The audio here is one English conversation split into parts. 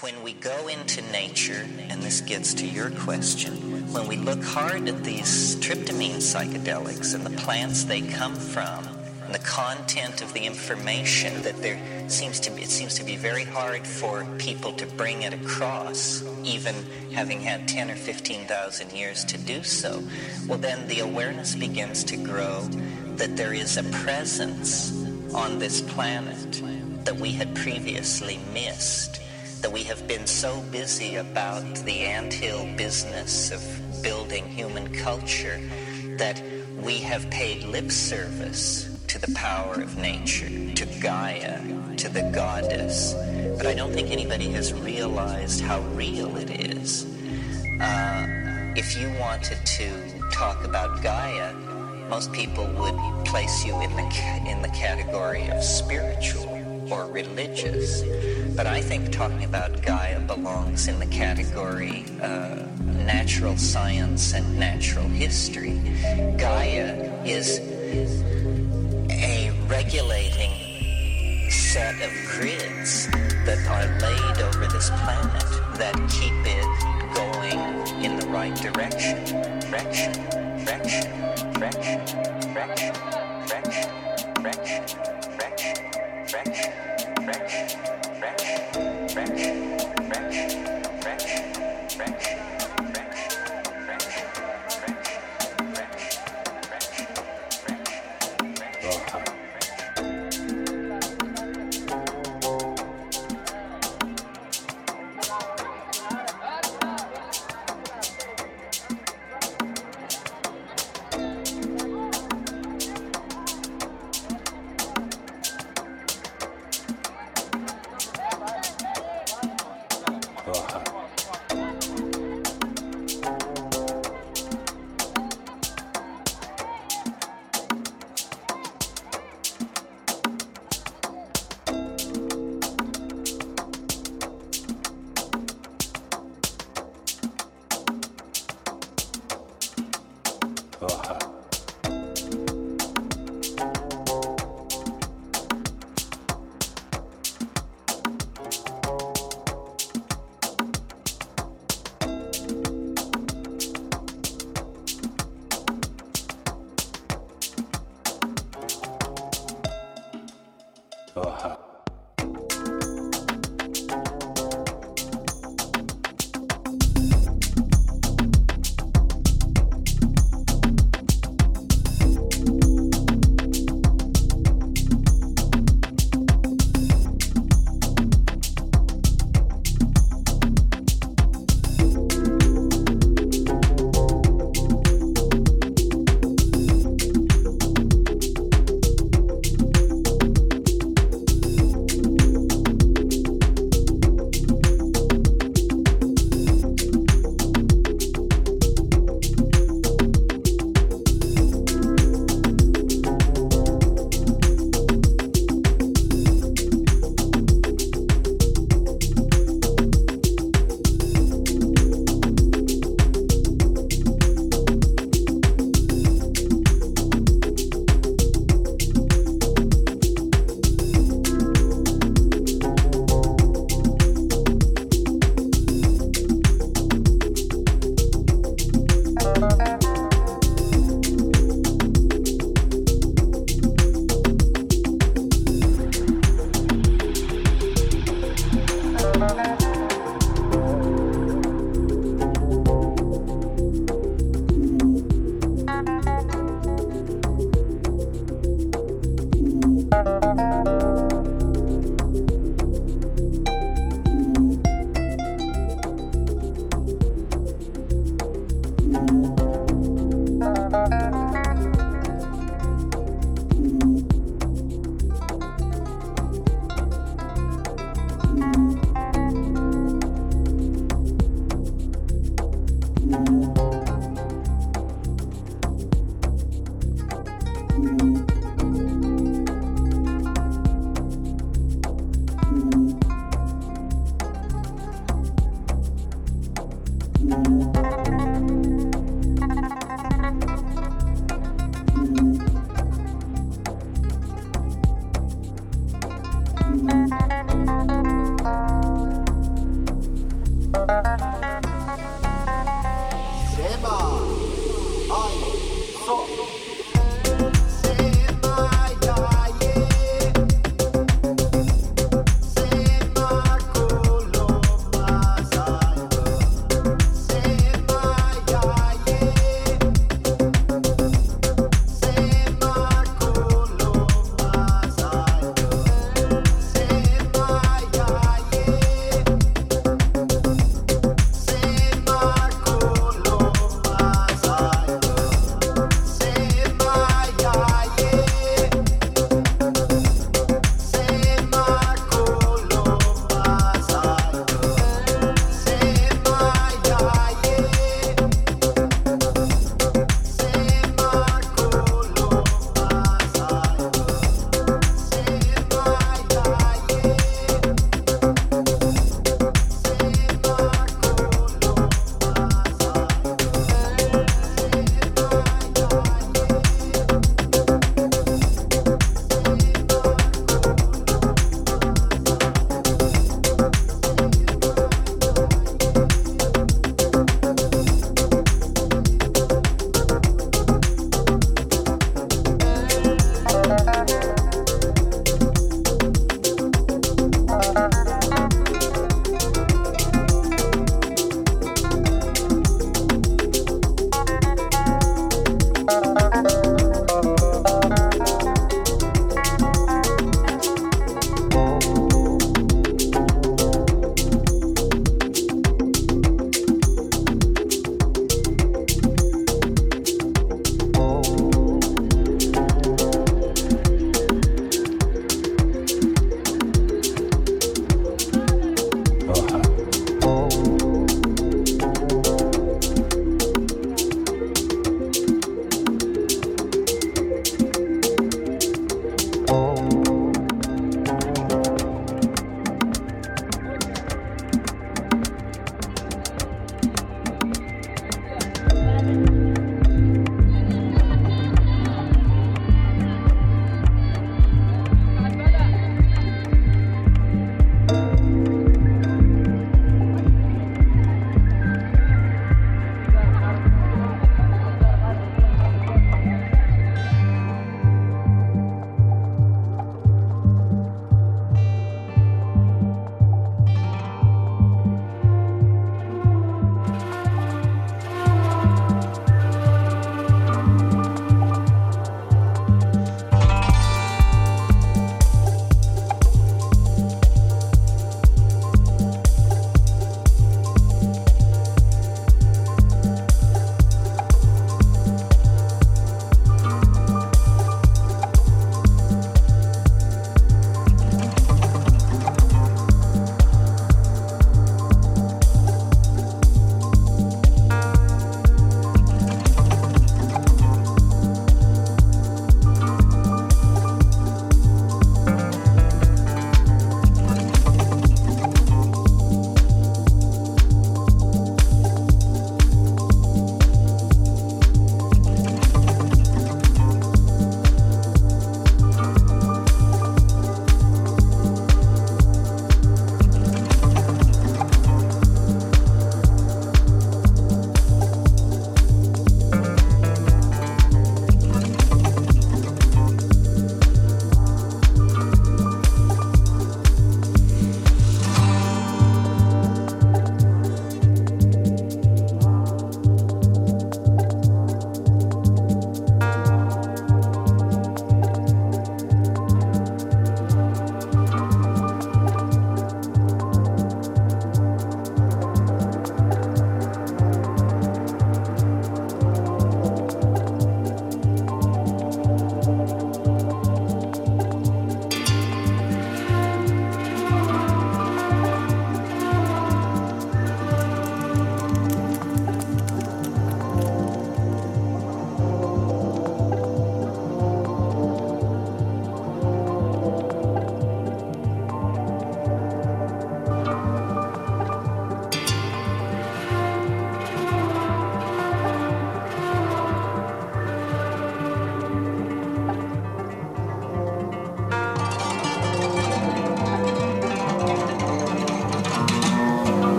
When we go into nature, and this gets to your question, when we look hard at these tryptamine psychedelics and the plants they come from, and the content of the information that there seems to be, it seems to be very hard for people to bring it across, even having had 10 or 15,000 years to do so. Well, then the awareness begins to grow that there is a presence on this planet that we had previously missed, that we have been so busy about the anthill business of building human culture that we have paid lip service to the power of nature, to Gaia, to the goddess. But I don't think anybody has realized how real it is. Uh, if you wanted to talk about Gaia, most people would place you in the in the category of spiritual or religious. But I think talking about Gaia belongs in the category uh, natural science and natural history. Gaia is a regulating set of grids that are laid over this planet that keep it going in the right direction. Direction, direction, direction, direction, direction, direction, direction, direction, direction, bench, bench.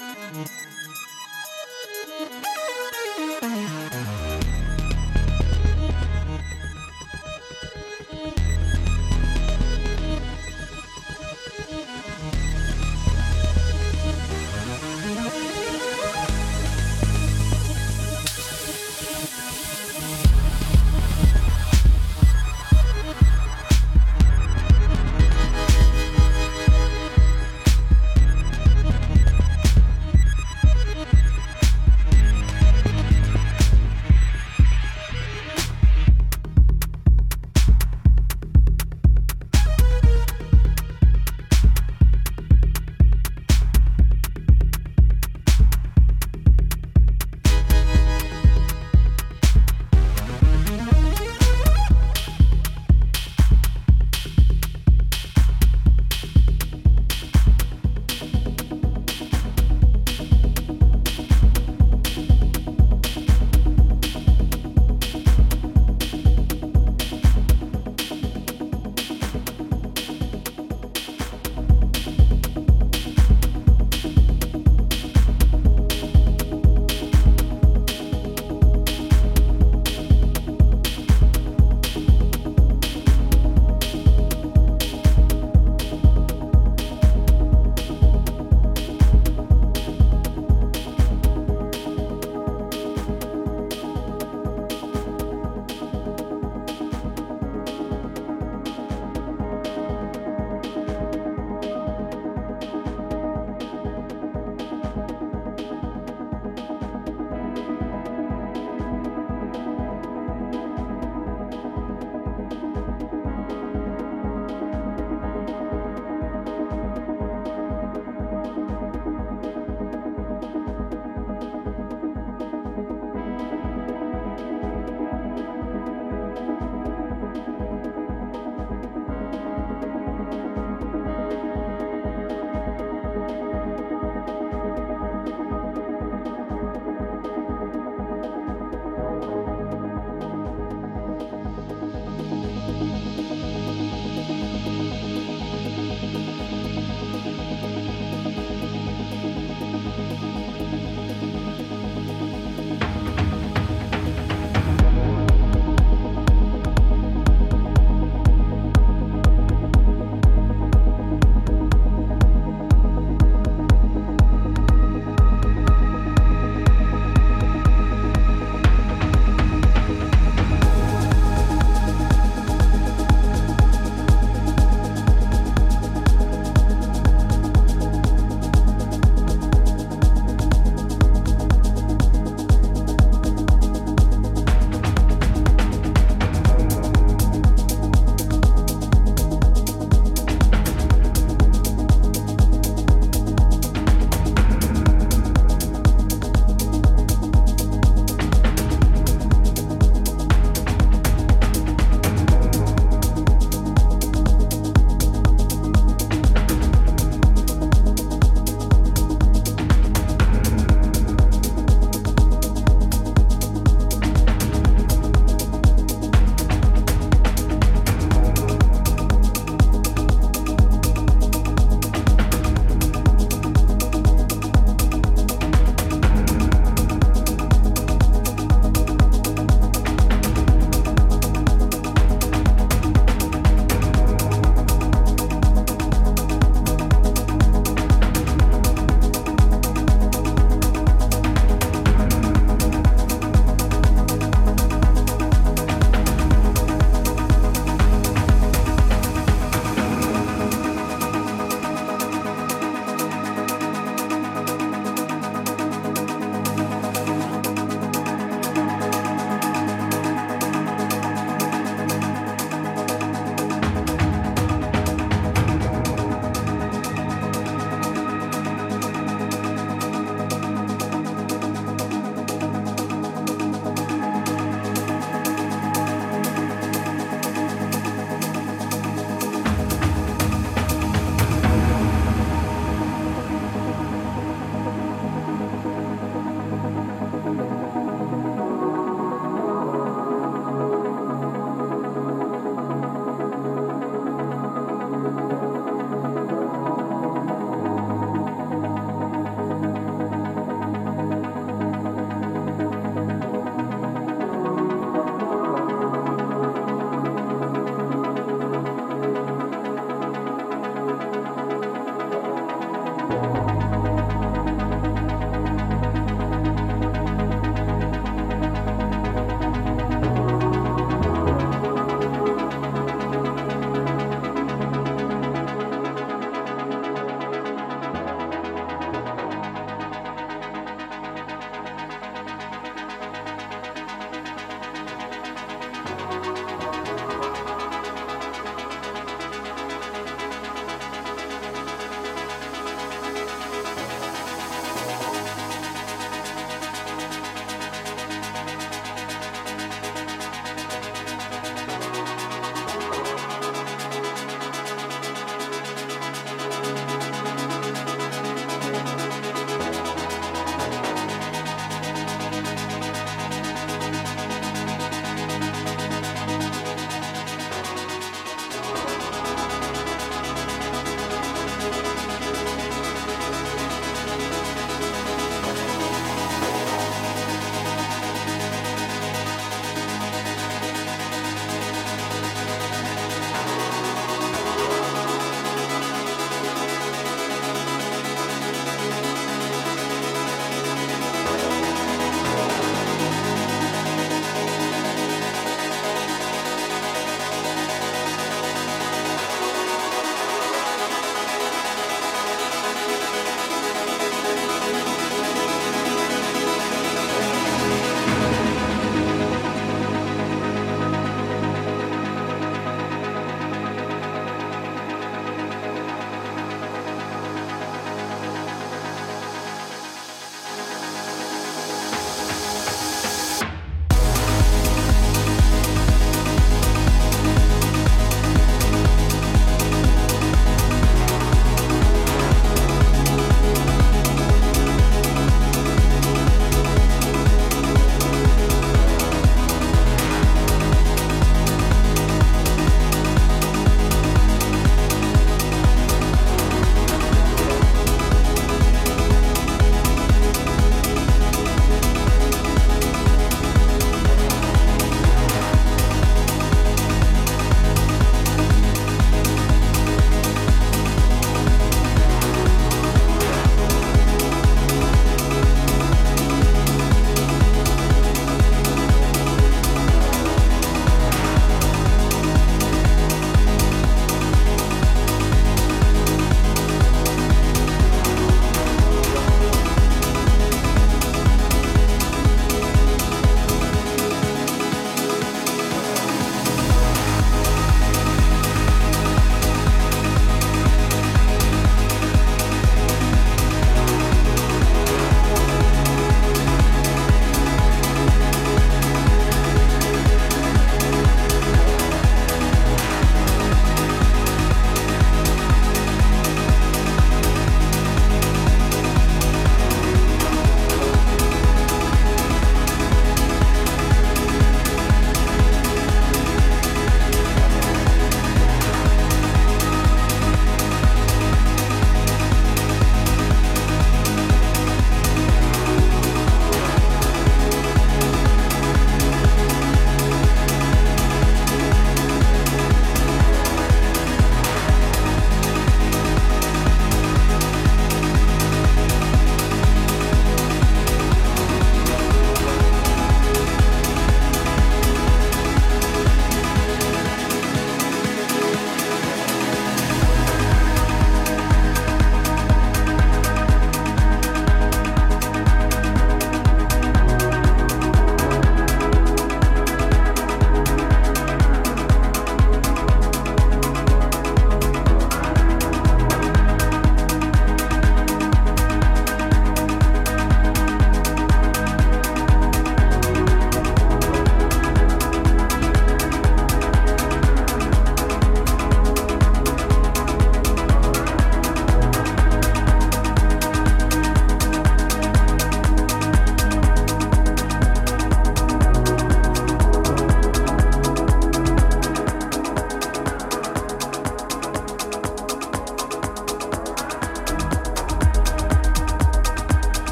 Música